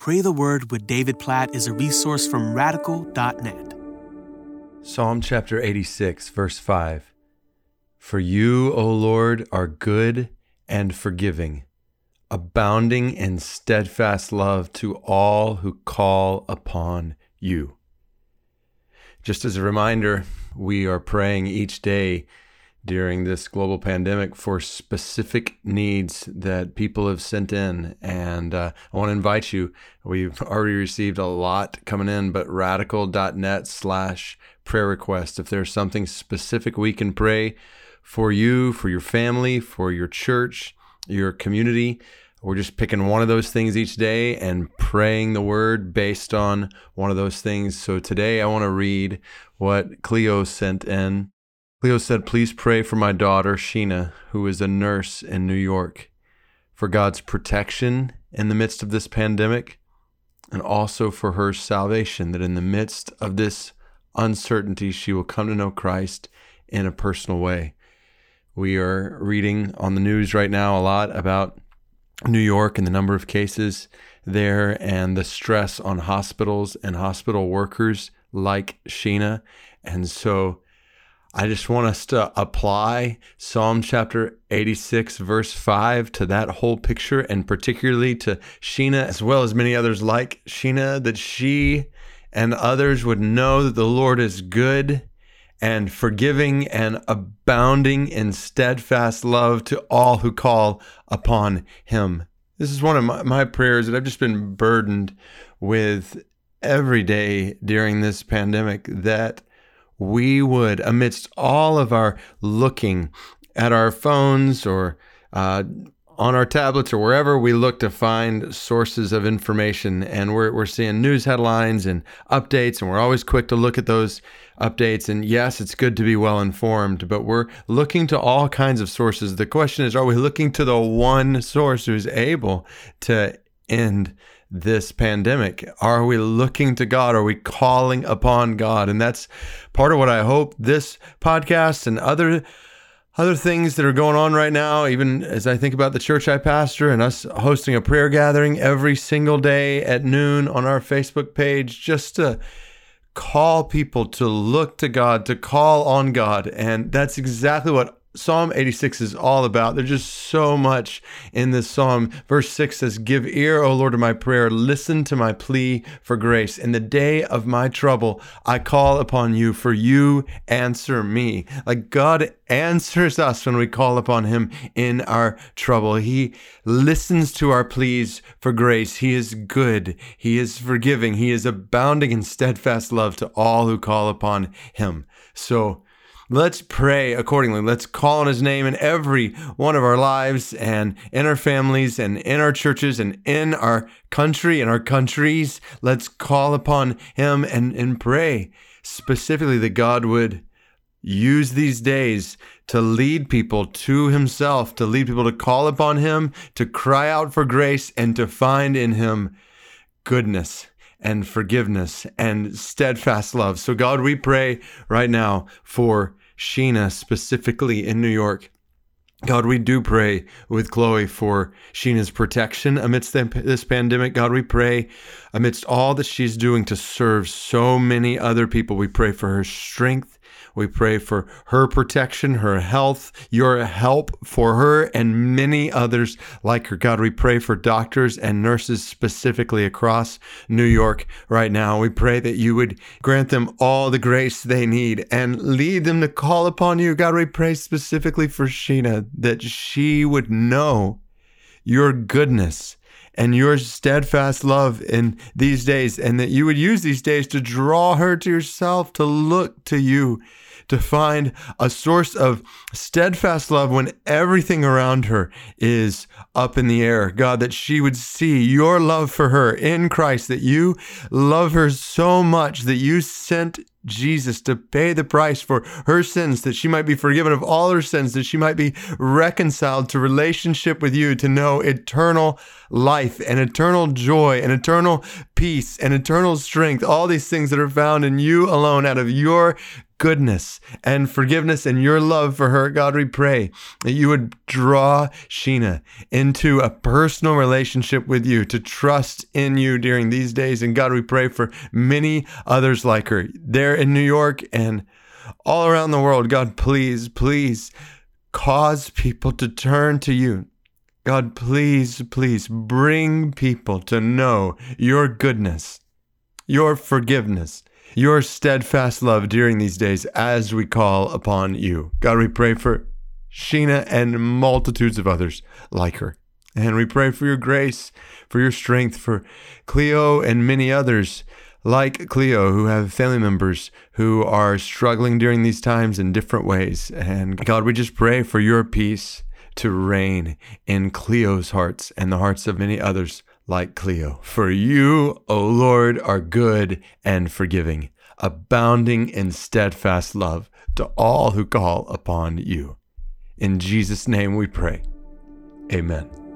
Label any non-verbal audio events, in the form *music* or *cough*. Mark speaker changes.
Speaker 1: Pray the Word with David Platt is a resource from radical.net.
Speaker 2: Psalm chapter 86, verse 5. For you, O Lord, are good and forgiving, abounding in steadfast love to all who call upon you. Just as a reminder, we are praying each day during this global pandemic for specific needs that people have sent in. And uh, I want to invite you. We've *laughs* already received a lot coming in, but radical.net slash prayer request. If there's something specific we can pray for you, for your family, for your church, your community, we're just picking one of those things each day and praying the word based on one of those things. So today I want to read what Cleo sent in. Cleo said, Please pray for my daughter, Sheena, who is a nurse in New York, for God's protection in the midst of this pandemic, and also for her salvation, that in the midst of this uncertainty, she will come to know Christ in a personal way. We are reading on the news right now a lot about New York and the number of cases there and the stress on hospitals and hospital workers like Sheena. And so I just want us to apply Psalm chapter 86, verse 5 to that whole picture, and particularly to Sheena, as well as many others like Sheena, that she and others would know that the Lord is good and forgiving and abounding in steadfast love to all who call upon him. This is one of my, my prayers that I've just been burdened with every day during this pandemic that we would, amidst all of our looking at our phones or uh, on our tablets or wherever we look to find sources of information, and we're, we're seeing news headlines and updates, and we're always quick to look at those updates. And yes, it's good to be well informed, but we're looking to all kinds of sources. The question is, are we looking to the one source who's able to end this pandemic? Are we looking to God? Are we calling upon God? And that's part of what I hope this podcast and other other things that are going on right now, even as I think about the church I pastor and us hosting a prayer gathering every single day at noon on our Facebook page, just to call people to look to God, to call on God. And that's exactly what Psalm 86 is all about. There's just so much in this psalm. Verse 6 says, Give ear, O Lord, to my prayer. Listen to my plea for grace. In the day of my trouble, I call upon you, for you answer me. Like God answers us when we call upon him in our trouble. He listens to our pleas for grace. He is good. He is forgiving. He is abounding in steadfast love to all who call upon him. So, Let's pray accordingly. Let's call on his name in every one of our lives and in our families and in our churches and in our country and our countries. Let's call upon him and, and pray specifically that God would use these days to lead people to himself, to lead people to call upon him, to cry out for grace, and to find in him goodness and forgiveness and steadfast love. So, God, we pray right now for Sheena specifically in New York. God, we do pray with Chloe for Sheena's protection amidst this pandemic. God, we pray amidst all that she's doing to serve so many other people. We pray for her strength we pray for her protection, her health, your help for her and many others like her. God, we pray for doctors and nurses specifically across New York right now. We pray that you would grant them all the grace they need and lead them to call upon you. God, we pray specifically for Sheena that she would know your goodness and your steadfast love in these days, and that you would use these days to draw her to yourself, to look to you, to find a source of steadfast love when everything around her is up in the air. God, that she would see your love for her in Christ, that you love her so much that you sent Jesus to pay the price for her sins, that she might be forgiven of all her sins, that she might be reconciled to relationship with you, to know eternal life and eternal joy and eternal peace and eternal strength, all these things that are found in you alone out of your goodness and forgiveness and your love for her. God, we pray that you would draw Sheena into a personal relationship with you, to trust in you during these days. And God, we pray for many others like her there in New York and all around the world. God, please, please cause people to turn to you. God, please, please bring people to know your goodness, your forgiveness, your steadfast love during these days as we call upon you. God, we pray for Sheena and multitudes of others like her. And we pray for your grace, for your strength, for Cleo and many others like Cleo who have family members who are struggling during these times in different ways. And God, we just pray for your peace to reign in Cleo's hearts and the hearts of many others like Cleo. For you, O Lord, are good and forgiving, abounding in steadfast love to all who call upon you. In Jesus' name we pray. Amen.